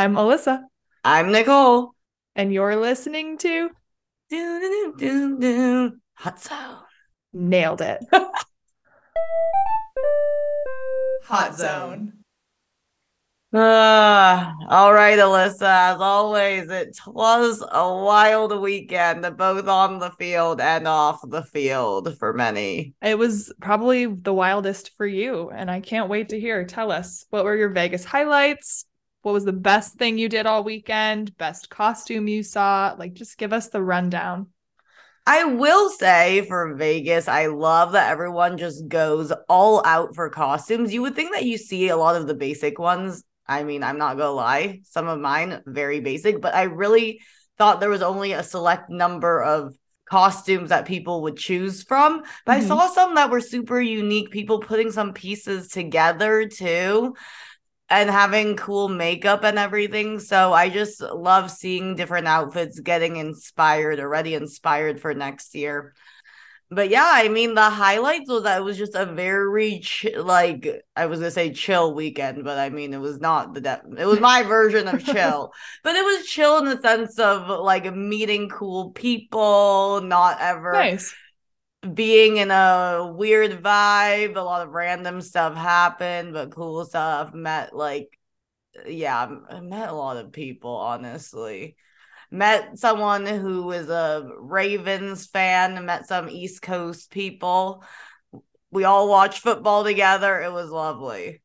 I'm Alyssa, I'm Nicole. and you're listening to Do, do, do. Hot zone. Nailed It. Hot Zone. Ah, all right, Alyssa. As always, it was a wild weekend, both on the field and off the field for many. It was probably the wildest for you, and I can't wait to hear. Tell us what were your Vegas highlights? What was the best thing you did all weekend? Best costume you saw? Like, just give us the rundown. I will say for Vegas, I love that everyone just goes all out for costumes. You would think that you see a lot of the basic ones. I mean, I'm not gonna lie, some of mine very basic, but I really thought there was only a select number of costumes that people would choose from. But I Mhm. saw some that were super unique, people putting some pieces together too. And having cool makeup and everything. So I just love seeing different outfits getting inspired, already inspired for next year but yeah, I mean the highlights was that it was just a very ch- like I was gonna say chill weekend, but I mean it was not the de- it was my version of chill, but it was chill in the sense of like meeting cool people, not ever Nice. Being in a weird vibe. A lot of random stuff happened, but cool stuff. Met like yeah, I met a lot of people honestly met someone who is a Ravens fan, met some East Coast people. We all watched football together. It was lovely.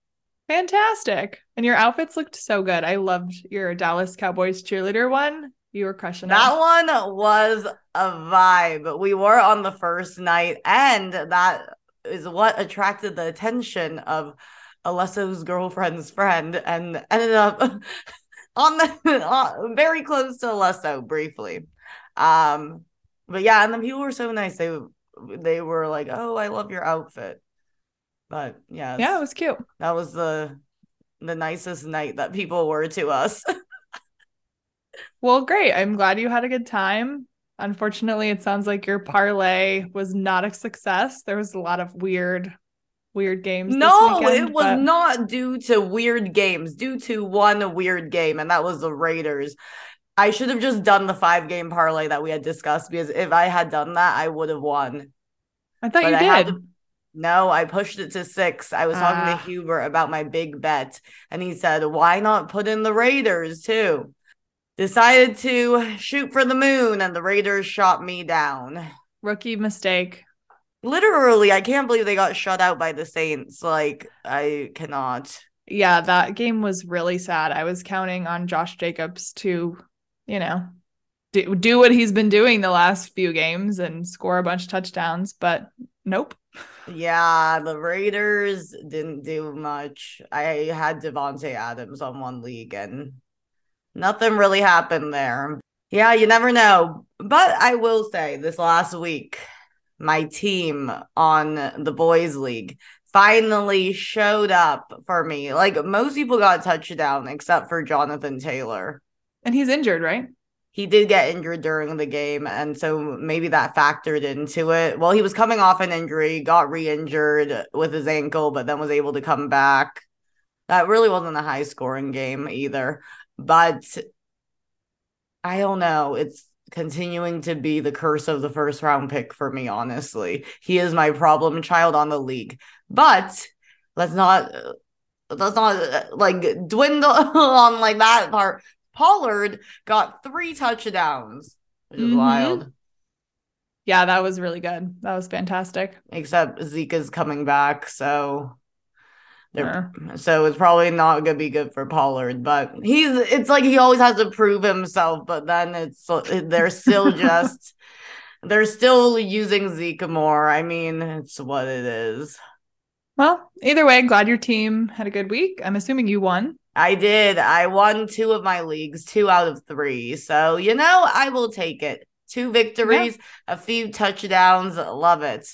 Fantastic. And your outfits looked so good. I loved your Dallas Cowboys cheerleader one. You were crushing That one was a vibe. We were on the first night, and that is what attracted the attention of Alessa's girlfriend's friend and ended up on the on, very close to Alesso briefly. Um, but yeah, and the people were so nice. They they were like, "Oh, I love your outfit." But yeah, Yeah, it was cute. that was the the nicest night that people were to us. Well, great. I'm glad you had a good time. Unfortunately, it sounds like your parlay was not a success. There was a lot of weird, weird games. this No, weekend, it was but- not due to weird games, due to one weird game, and that was the Raiders. I should have just done the five game parlay that we had discussed because if I had done that, I would have won. I thought But you I did. to- no, I pushed it to six. I was talking Ah. to Huber about my big bet, and he said, Why not put in the Raiders too? Decided to shoot for the moon, and the Raiders shot me down. Rookie mistake. Literally, I can't believe they got shut out by the Saints. Like, I cannot. Yeah, that game was really sad. I was counting on Josh Jacobs to, you know, do, do what he's been doing the last few games and score a bunch of touchdowns, but nope. Yeah, the Raiders didn't do much. I had Davante Adams on one league and nothing really happened there. Yeah, you never know. But I will say this last week, my team on the boys league finally showed up for me. Like most people got a touchdown except for Jonathan Taylor. And he's injured, right? He did get injured during the game, and so maybe that factored into it. Well, he was coming off an injury, got re-injured with his ankle, but then was able to come back. That really wasn't a high scoring game either. But I don't know. It's continuing to be the curse of the first round pick for me, honestly. He is my problem child on the league. But let's not let's not like dwindle on like that part. Pollard got three touchdowns, which is Mhm. wild. Yeah, that was really good. That was fantastic. Except Zeke is coming back, so they're so it's probably not gonna be good for Pollard. But he's it's like he always has to prove himself, but then it's they're still just they're still using Zeke more. I mean, it's what it is. Well, either way, glad your team had a good week. I'm assuming you won. I did. I won two of my leagues, two out of three. So, you know, I will take it. Two victories, a few touchdowns. Love it.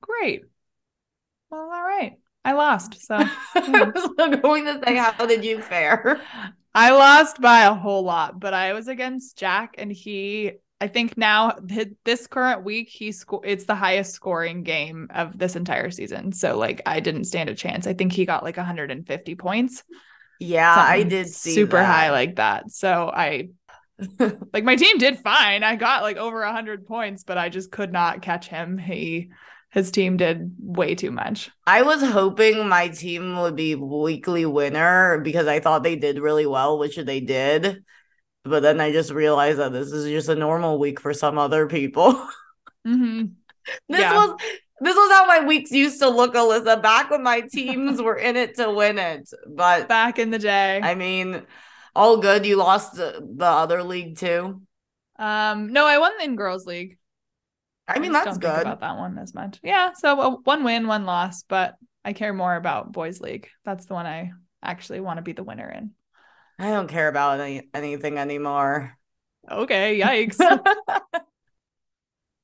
Great. Well. I lost. So I was going to say, how did you fare? I lost by a whole lot, but I was against Jack and he I think now this current week he sco- it's the highest scoring game of this entire season. So like I didn't stand a chance. I think he got like 150 points. Yeah, I did see super high like that. So I like my team did fine. I got like over a hundred points, but I just could not catch him. He his team did way too much. I was hoping my team would be weekly winner because I thought they did really well, which they did. But then I just realized that this is just a normal week for some other people. hmm this Yeah. was this was how my weeks used to look, Alyssa, back when my teams were in it to win it. But Back in the day. I mean, all good. You lost the, the other league too. um, no, I won in girls league. I mean, just that's good. about that one as much. Yeah, so uh, one win, one loss, but I care more about boys league. That's the one I actually want to be the winner in. I don't care about any, anything anymore. Okay, yikes.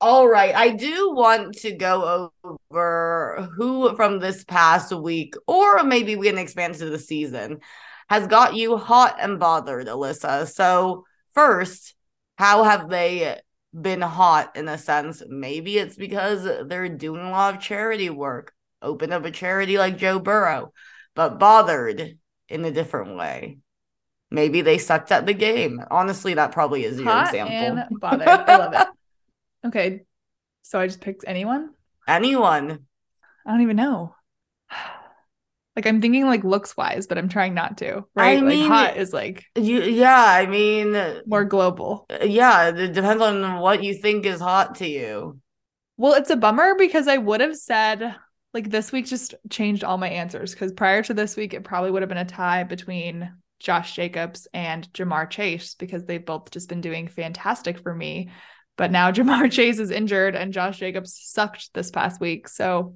All right. I do want to go over who from this past week, or maybe we can expand to the season, has got you hot and bothered, Alyssa. So, first, how have they been hot in a sense? Maybe it's because they're doing a lot of charity work, open up a charity like Joe Burrow, but bothered in a different way. Maybe they sucked at the game. Honestly, that probably is your Hot example. and bothered. I love it. Okay, so I just picked anyone. Anyone. I don't even know. Like I'm thinking like looks wise, but I'm trying not to. Right? mean- like hot is like You, yeah, I mean, more global. Uh, yeah, it depends on what you think is hot to you. Well, it's a bummer because I would have said like this week just changed all my answers because prior to this week, it probably would have been a tie between Josh Jacobs and Ja'Marr Chase because they've both just been doing fantastic for me. But now Ja'Marr Chase is injured and Josh Jacobs sucked this past week. So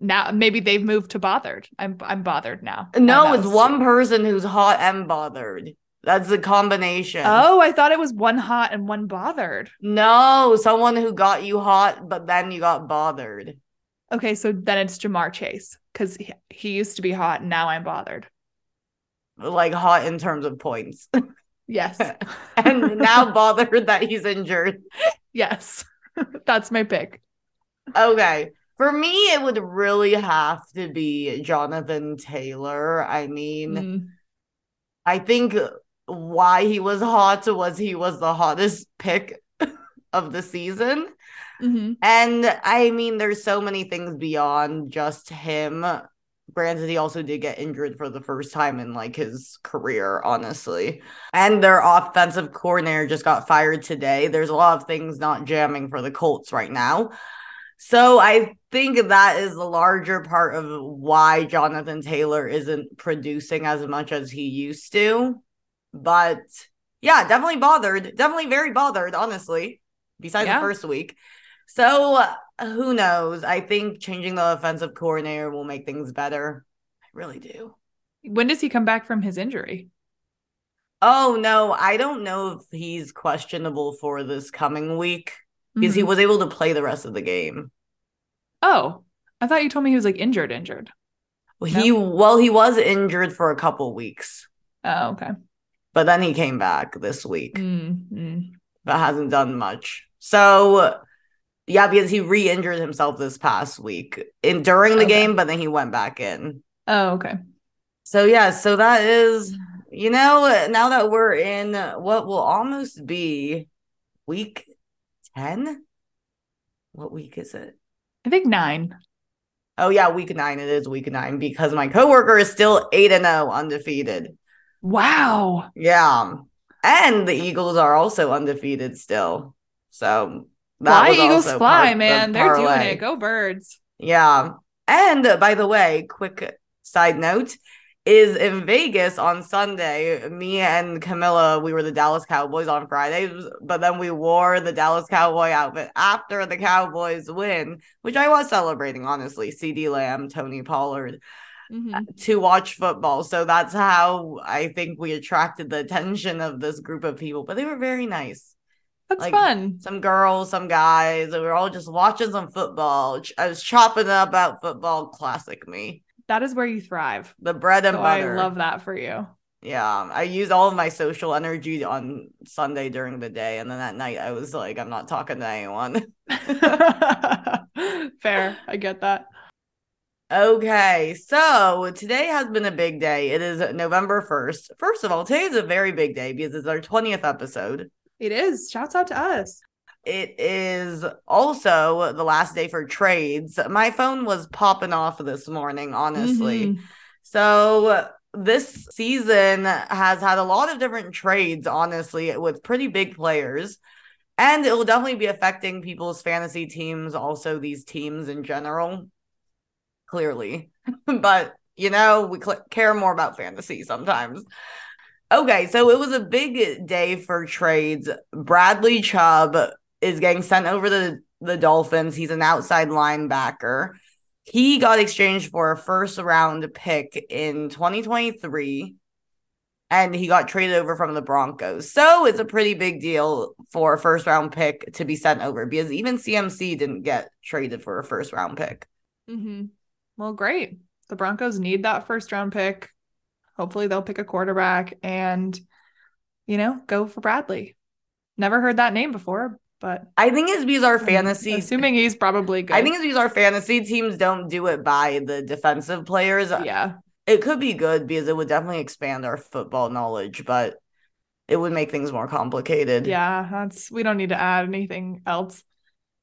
now maybe they've moved to bothered. I'm I'm bothered now. No, it's one person who's hot and bothered. That's the combination. Oh, I thought it was one hot and one bothered. No, someone who got you hot, but then you got bothered. Okay, so then it's Ja'Marr Chase because he, he used to be hot and now I'm bothered. Like hot in terms of points. Yes. and now bothered that he's injured. yes. That's my pick. Okay. For me, it would really have to be Jonathan Taylor. I mean, Mm. I think why he was hot was he was the hottest pick of the season. Mhm. And I mean, there's so many things beyond just him. Granted, he also did get injured for the first time in like his career, honestly. And their offensive coordinator just got fired today. There's a lot of things not jamming for the Colts right now. So I think that is the larger part of why Jonathan Taylor isn't producing as much as he used to. But yeah, definitely bothered. Definitely very bothered, honestly, besides Yeah. the first week. So who knows? I think changing the offensive coordinator will make things better. I really do. When does he come back from his injury? Oh no, I don't know if he's questionable for this coming week because he Mhm. was able to play the rest of the game. Oh, I thought you told me he was like injured, injured. Well, He well, he was injured for a couple weeks, Oh, okay. but then he came back this week, Mm, mm. but hasn't done much. So yeah, because he re-injured himself this past week in during the Okay. game, but then he went back in. Oh, okay. So yeah, so that is you know now that we're in what will almost be week 10 what week is it I think nine. oh yeah week 9 it is week 9 because my coworker is still 8 and 0 undefeated Wow. yeah and the eagles are also undefeated still so Fly, was Eagles, fly, of the man. They're doing it. Go birds. Yeah. And uh, by the way, quick side note is in Vegas on Sunday. Me and Camilla, we were the Dallas Cowboys on Friday, but then we wore the Dallas Cowboy outfit after the Cowboys win, which I was celebrating, honestly. CeeDee Lamb, Tony Pollard Mhm. to watch football. So that's how I think we attracted the attention of this group of people, but they were very nice That's Like, fun. some girls, some guys. We were all just watching some football. I was chopping up about football. Classic me. That is where you thrive. The bread and So I love that for you. Yeah, I use all of my social energy on Sunday during the day, and then at night I was like, I'm not talking to anyone. Fair. I get that. Okay, so today has been a big day. It is November 1st. First of all, today is a very big day because it's our 20th episode. It is. Shouts out to us. It is also the last day for trades. My phone was popping off this morning, honestly. Mhm. So this season has had a lot of different trades, honestly, with pretty big players. And it will definitely be affecting people's fantasy teams, also these teams in general. Clearly. but, you know, we cl- care more about fantasy sometimes. Okay, so it was a big day for trades. Bradley Chubb is getting sent over the the Dolphins. He's an outside linebacker. He got exchanged for a first round pick in 2023 and he got traded over from the Broncos. So it's a pretty big deal for a first round pick to be sent over because even CMC didn't get traded for a first round pick. Mm-hmm. Well, great. The Broncos need that first round pick. Hopefully, they'll pick a quarterback and, you know, go for Bradley. Never heard that name before, but I think it's because our fantasy assuming he's probably good. I think it's because our fantasy teams don't do it by the defensive players. Uh, yeah. It could be good because it would definitely expand our football knowledge, but it would make things more complicated. Yeah, that's we don't need to add anything else.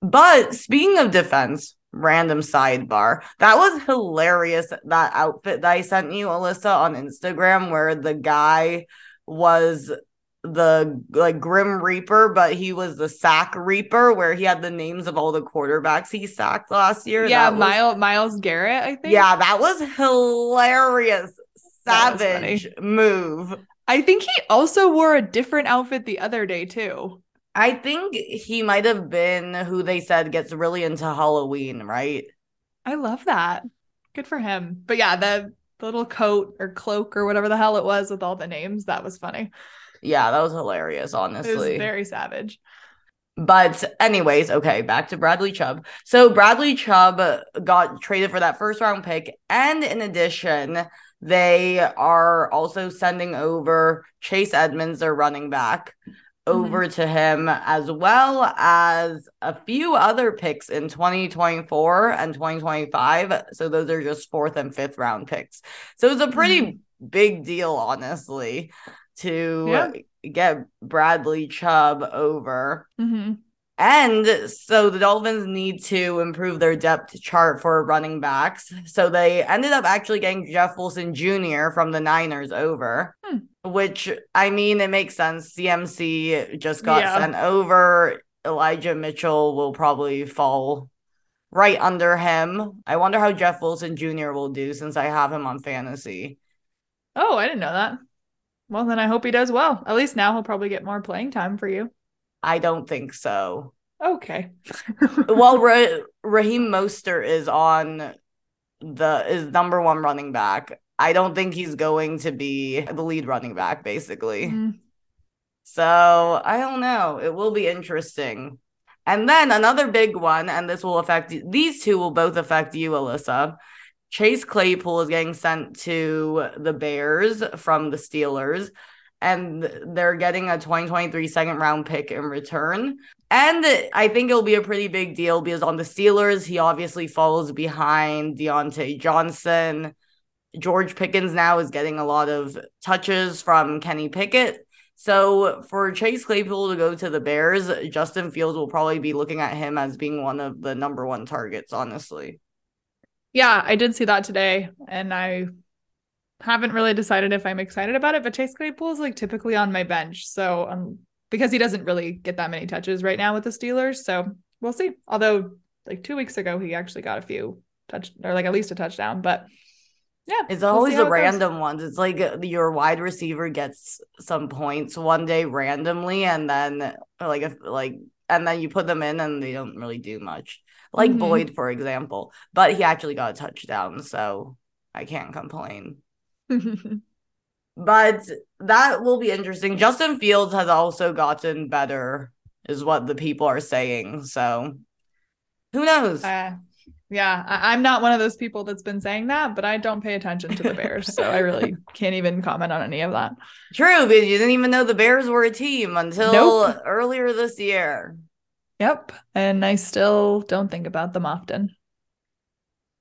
But speaking of defense, random sidebar. That was hilarious. That outfit that I sent you, Alyssa, on Instagram, where the guy was the like Grim Reaper, but he was the sack reaper, where he had the names of all the quarterbacks he sacked last year. Yeah, was- Miles Myles Garrett, I think. Yeah, that was hilarious. That was. Savage move. I think he also wore a different outfit the other day too. I think he might have been who they said gets really into Halloween, right? I love that. Good for him. But yeah, the, the little coat or cloak or whatever the hell it was with all the names, that was funny. Yeah, that was hilarious, honestly. It was very savage. But anyways, okay, back to Bradley Chubb. So Bradley Chubb got traded for that first round pick, and in addition, they are also sending over Chase Edmonds, their running back, mm-hmm. over to him, as well as a few other picks in 2024 and 2025. So those are just fourth and fifth round picks. So it's a pretty mm-hmm. big deal, honestly, to Yeah. get Bradley Chubb over. hmm And so the Dolphins need to improve their depth chart for running backs. So they ended up actually getting Jeff Wilson Jr. from the Niners over, Hmm. which I mean, it makes sense. CMC just got Yeah. sent over. Elijah Mitchell will probably fall right under him. I wonder how Jeff Wilson Jr. will do since I have him on fantasy. Oh, I didn't know that. Well, then I hope he does well. At least now he'll probably get more playing time for you. I don't think so. Okay. well, Ra- Raheem Mostert is on the is number one running back. I don't think he's going to be the lead running back, basically. Mm, So I don't know. It will be interesting. And then another big one, and this will affect these two will both affect you, Alyssa. Chase Claypool is getting sent to the Bears from the Steelers, and they're getting a 2023 second round pick in return. And I think it'll be a pretty big deal because on the Steelers, he obviously follows behind Diontae Johnson. George Pickens now is getting a lot of touches from Kenny Pickett. So for Chase Claypool to go to the Bears, Justin Fields will probably be looking at him as being one of the number one targets, honestly. Yeah, I did see that today, and I haven't really decided if I'm excited about it. But Chase Claypool is like typically on my bench, so um, because he doesn't really get that many touches right now with the Steelers, so we'll see. Although like two weeks ago, he actually got a few touch or like at least a touchdown, but yeah, It's we'll always the it goes. random ones. It's like uh, your wide receiver gets some points one day randomly, and then like if like and then you put them in and they don't really do much. Like Mhm. Boyd, for example, but he actually got a touchdown, so I can't complain. But that will be interesting. Justin Fields has also gotten better, is what the people are saying. So who knows? Uh, yeah, I- I'm not one of those people that's been saying that, but I don't pay attention to the Bears, so I really can't even comment on any of that. True, because you didn't even know the Bears were a team until Nope. earlier this year. Yep, and I still don't think about them often.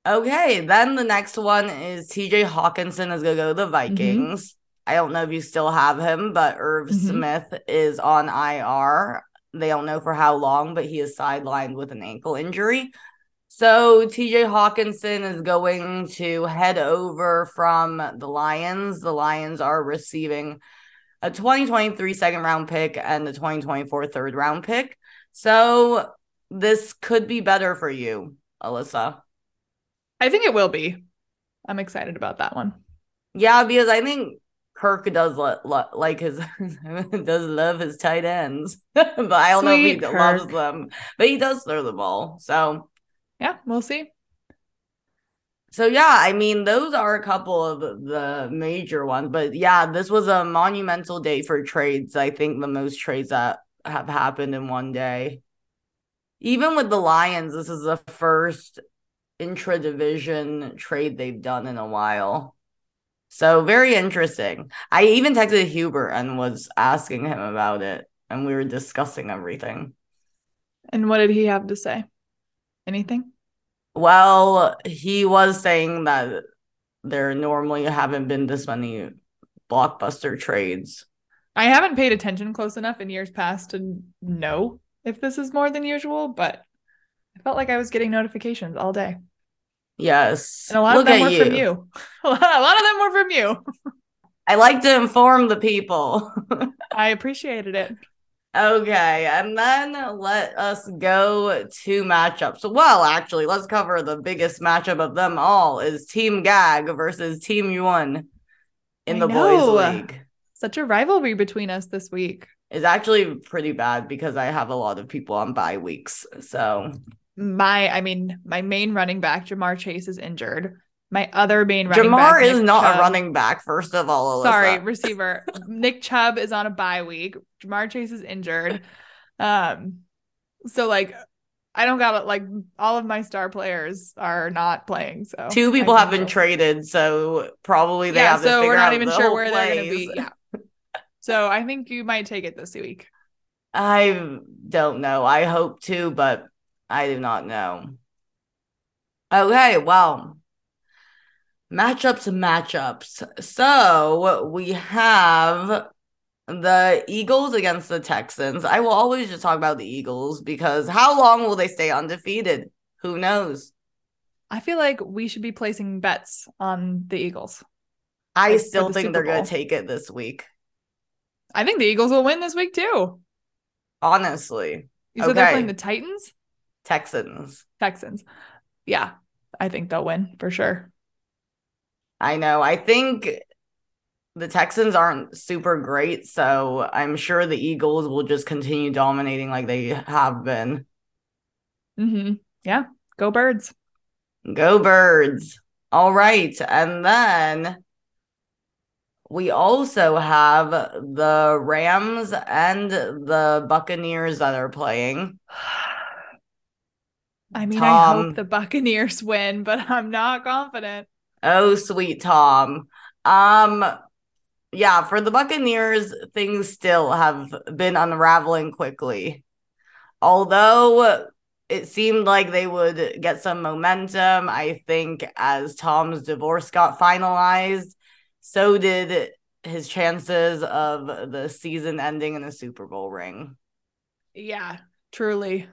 Okay, then the next one is TJ Hockenson is gonna go to the Vikings. I don't know if you still have him, but Irv Mhm. Smith is on IR. They don't know for how long, but he is sidelined with an ankle injury. So TJ Hockenson is going to head over from the Lions. The Lions are receiving a 2023 second round pick and the 2024 third round pick. So this could be better for you, Alyssa. I think it will be. I'm excited about that one. Yeah, because I think Kirk does lo- lo- like his does love his tight ends, but I don't know if Sweet he loves them. But he does throw the ball. So Yeah, we'll see. so yeah, I mean those are a couple of the major ones. But yeah, this was a monumental day for trades. I think the most trades that have happened in one day. Even with the Lions, this is the first intra division trade they've done in a while. So very interesting. I even texted Hubert and was asking him about it, and we were discussing everything. And what did he have to say? Anything? Well, he was saying that there normally haven't been this many blockbuster trades. I haven't paid attention close enough in years past to know if this is more than usual, but I felt like I was getting notifications all day. Yes. And a lot Look of them were from you. a lot a lot of them were from you. I like to inform the people. I appreciated it. Okay, and then let us go to matchups. Well, actually, let's cover the biggest matchup of them all is Team Gag versus Team Yuan in I the know. boys league. Such a rivalry between us this week. It's actually pretty bad because I have a lot of people on bye weeks. So My, I mean, my main running back, Ja'Marr Chase, is injured. My other main running back Jamar back, is Nick not Chubb- a running back, first of all. Alyssa. Sorry, receiver. Nick Chubb is on a bye week. Ja'Marr Chase is injured. Um, so like I don't got it. Like all of my star players are not playing. So Two people have been traded, so probably they yeah, have to so we're not even sure where they're gonna be. Yeah. So I think you might take it this week. I don't know. I hope to, but I do not know. Okay, well, matchups and matchups. So we have the Eagles against the Texans. I will always just talk about the Eagles because how long will they stay undefeated? Who knows? I feel like we should be placing bets on the Eagles. I Like, still the think Super they're going to take it this week. I think the Eagles will win this week too. Honestly, You said they're playing the Titans, Texans. Texans. Yeah, I think they'll win for sure. I know. I think the Texans aren't super great, so I'm sure the Eagles will just continue dominating like they have been. hmm Yeah, go birds. Go birds. All right. And then we also have the Rams and the Buccaneers that are playing. I mean, I hope the Buccaneers win, but I'm not confident. Oh, sweet Tom. Um, yeah, for the Buccaneers, things still have been unraveling quickly. Although it seemed like they would get some momentum, I think as Tom's divorce got finalized, so did his chances of the season ending in a Super Bowl ring. Yeah, truly.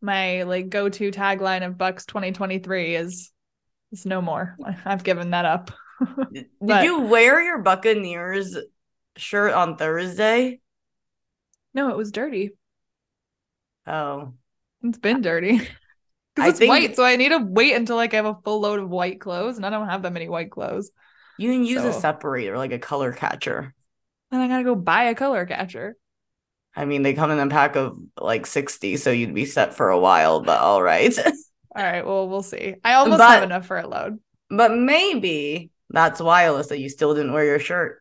My like go-to tagline of Bucks 2023 is is no more. I've given that up. Did you wear your Buccaneers shirt on Thursday? No, it was dirty. Oh. It's been dirty. Because it's think- white, so I need to wait until like I have a full load of white clothes, and I don't have that many white clothes. You can use a separator, like a color catcher. And I gotta go buy a color catcher. I mean, they come in a pack of like 60, so you'd be set for a while, but all right. All right, well, we'll see. I almost But- have enough for a load. but maybe that's why, Alyssa, you still didn't wear your shirt.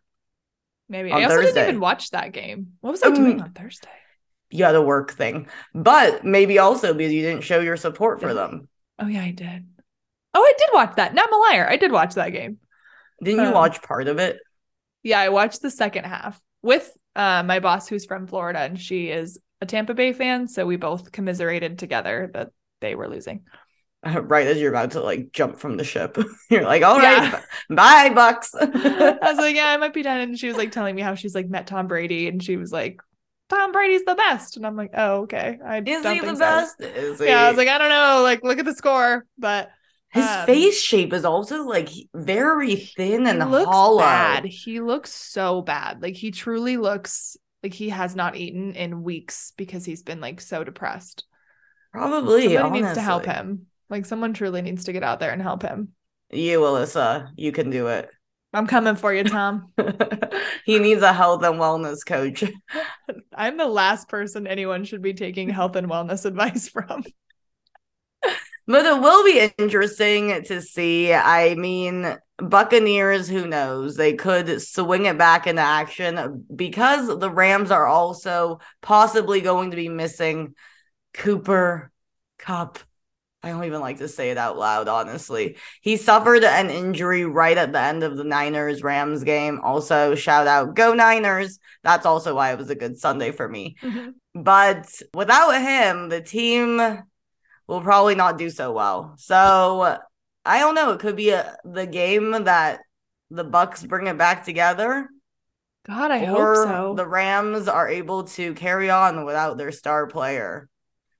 Maybe. I also didn't even watch that game. What was I doing Um, on Thursday? You had a work thing, but maybe also because you didn't show your support for them. Oh yeah, I did. Oh, I did watch that. Not a liar. I did watch that game. Didn't you Um, watch part of it? Yeah, I watched the second half with uh, my boss who's from Florida and she is a Tampa Bay fan, so we both commiserated together that they were losing. right as you're about to like jump from the ship. You're like, all right, Yeah. b- bye, Bucks. I was like, yeah, I might be done. And she was like telling me how she's like met Tom Brady, and she was like, Tom Brady's the best. And I'm like, oh, okay. I Is don't he the so. best? Is he? Yeah, I was like, I don't know. Like, look at the score, but his um, face shape is also like very thin and hollow. bad. He looks so bad. Like he truly looks like he has not eaten in weeks because he's been like so depressed. Probably. Somebody needs to help him. Like someone truly needs to get out there and help him. You, Alyssa, you can do it. I'm coming for you, Tom. he needs a health and wellness coach. I'm the last person anyone should be taking health and wellness advice from. But it will be interesting to see. I mean, Buccaneers, who knows? They could swing it back into action because the Rams are also possibly going to be missing Cooper Kupp. I don't even like to say it out loud, honestly. He suffered an injury right at the end of the Niners Rams game. Also, shout out, go Niners. That's also why it was a good Sunday for me. Mm-hmm. But without him, the team will probably not do so well. So I don't know. It could be a, the game that the Bucks bring it back together, God, I hope so. the Rams are able to carry on without their star player,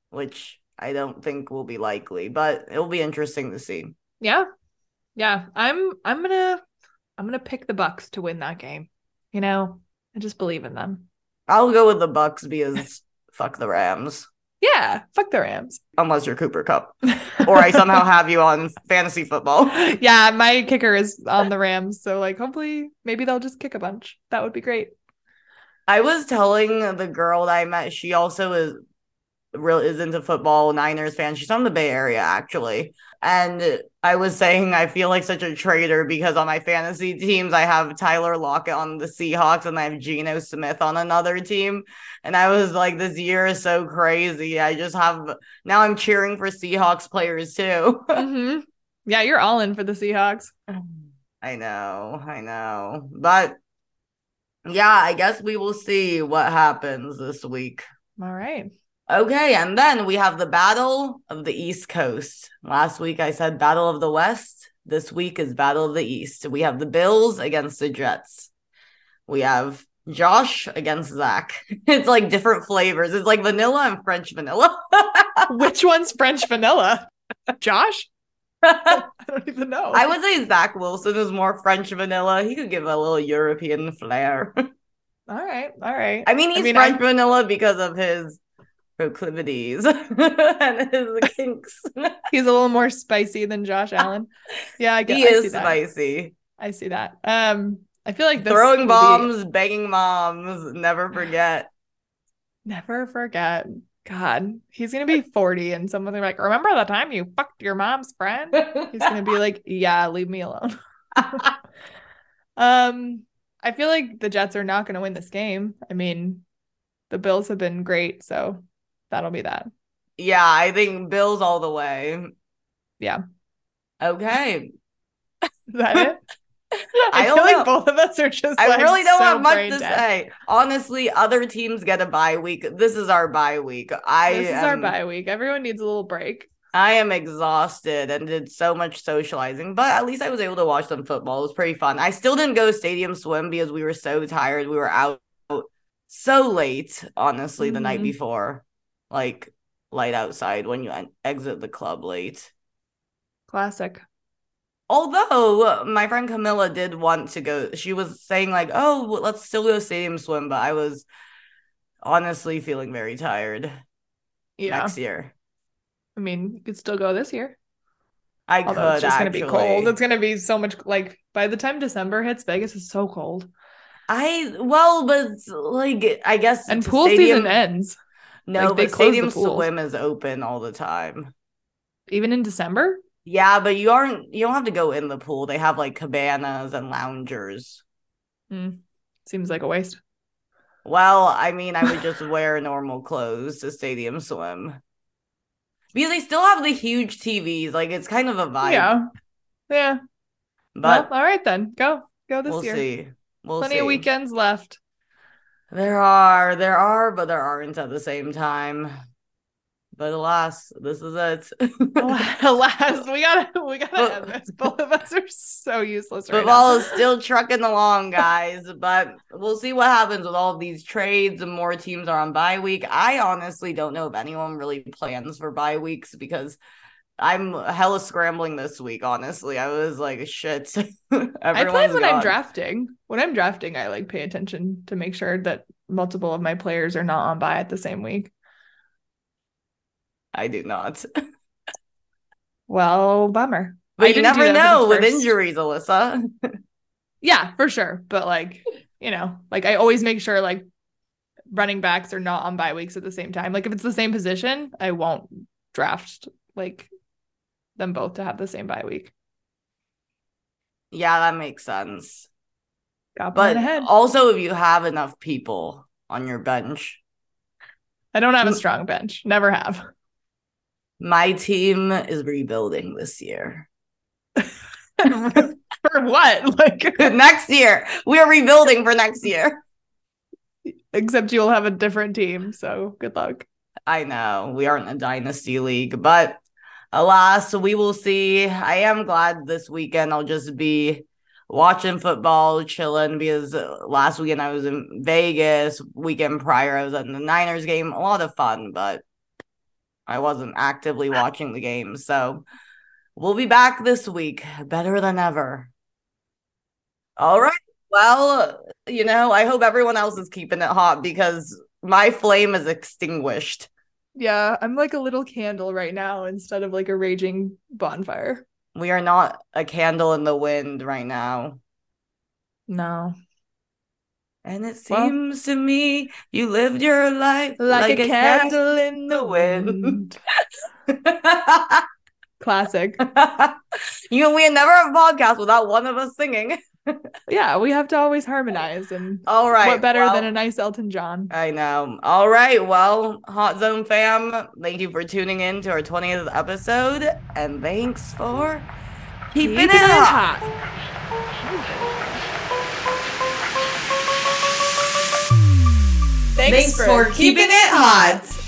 which I don't think will be likely. But it'll be interesting to see. yeah. Yeah. I'm I'm gonna I'm gonna pick the Bucks to win that game. You know, I just believe in them. I'll go with the Bucks because fuck the Rams, Yeah. Fuck the Rams. unless you're Cooper Kupp, or I somehow have you on fantasy football. yeah, my kicker is on the Rams. So like hopefully maybe they'll just kick a bunch. That would be great. I was telling the girl that I met, she also is real is into football, Niners fan. She's from the Bay Area actually. And I was saying I feel like such a traitor because on my fantasy teams I have Tyler Lockett on the Seahawks and I have Geno Smith on another team. And I was like, this year is so crazy. I just have now I'm cheering for Seahawks players too. hmm Yeah, you're all in for the Seahawks. I know, I know. But yeah, I guess we will see what happens this week. All right. Okay, and then we have the Battle of the East Coast. Last week I said Battle of the West. This week is Battle of the East. We have the Bills against the Jets. We have Josh against Zach. It's like different flavors. It's like vanilla and French vanilla. Which one's French vanilla? Josh? I I don't even know. I would say Zach Wilson is more French vanilla. He could give a little European flair. all right. All right. I mean, he's mean, French I- vanilla because of his proclivities and his kinks. He's a little more spicy than Josh Allen. Yeah, I guess he I see is spicy. I see that. Um, I feel like Throwing be- bombs, banging moms, never forget. Never forget. God, he's gonna be 40 and someone like, remember the time you fucked your mom's friend? He's gonna be like, Yeah, leave me alone. Um, I feel like the Jets are not gonna win this game. I mean, the Bills have been great, so that'll be that. yeah, I think Bills all the way. Yeah. Okay. Is that it? I, I feel like know. both of us are just I like, really don't so have much to dead. say. Honestly, other teams get a bye week. This is our bye week. I This is am, our bye week. Everyone needs a little break. I am exhausted and did so much socializing, but at least I was able to watch some football. It was pretty fun. I still didn't go stadium swim because we were so tired. We were out so late, honestly, the night Mhm. before. Like light outside when you exit the club late. Classic. Although my friend Camilla did want to go, she was saying like, "Oh, let's still go stadium swim," but I was honestly feeling very tired Yeah. next year. I mean, you could still go this year. I Although could it's just actually. gonna be cold. It's gonna be so much like by the time December hits, Vegas is so cold. I well, but like I guess And pool stadium- season ends. No, like, but the stadium swim is open all the time. Even in December? Yeah, but you aren't. You don't have to go in the pool. They have like cabanas and loungers. Hmm. Seems like a waste. Well, I mean, I would just wear normal clothes to stadium swim because they still have the huge TVs. Like it's kind of a vibe. Yeah. Yeah. but well, all right then. Go. Go this year. we'll year. see. We'll Plenty see. of weekends left. There are, there are, but there aren't at the same time. But alas, this is it. Alas, we gotta we gotta end this. Both of us are so useless right Football is still trucking along, guys, but we'll see what happens with all of these trades and more teams are on bye week. I honestly don't know if anyone really plans for bye weeks because I'm hella scrambling this week, honestly. I was like, shit. I play when I'm drafting. When I'm drafting, I like pay attention to make sure that multiple of my players are not on bye at the same week. I do not. Well, bummer. I But you never that for the know with injuries, Alyssa. Yeah, for sure. But like, you know, like I always make sure like running backs are not on bye weeks at the same time. Like if it's the same position, I won't draft like them both to have the same bye week. Yeah, that makes sense. Got But ahead. also, if you have enough people on your bench, I don't have a strong bench. Never have. my team is rebuilding this year. For what? Like next year, we are rebuilding for next year. except you'll have a different team. So good luck. I know we aren't a dynasty league, but alas, we will see. I am glad this weekend I'll just be watching football, chilling because last weekend I was in Vegas. Weekend prior, I was at the Niners game. A lot of fun, but I wasn't actively watching the game. So we'll be back this week, better than ever. All right. Well, you know, I hope everyone else is keeping it hot because my flame is extinguished. Yeah, I'm like a little candle right now instead of like a raging bonfire. We are not a candle in the wind right now. No. And it Well- seems to me you lived your life Like, a, candle in the wind. Classic. you know, we never have a podcast without one of us singing. Yeah, we have to always harmonize and All right. what better well, than a nice Elton John? I know. All right. Well, Hot Zone fam, thank you for tuning in to our 20th episode. And thanks for keeping, Keeping it hot. Thanks, Thanks for keeping it hot.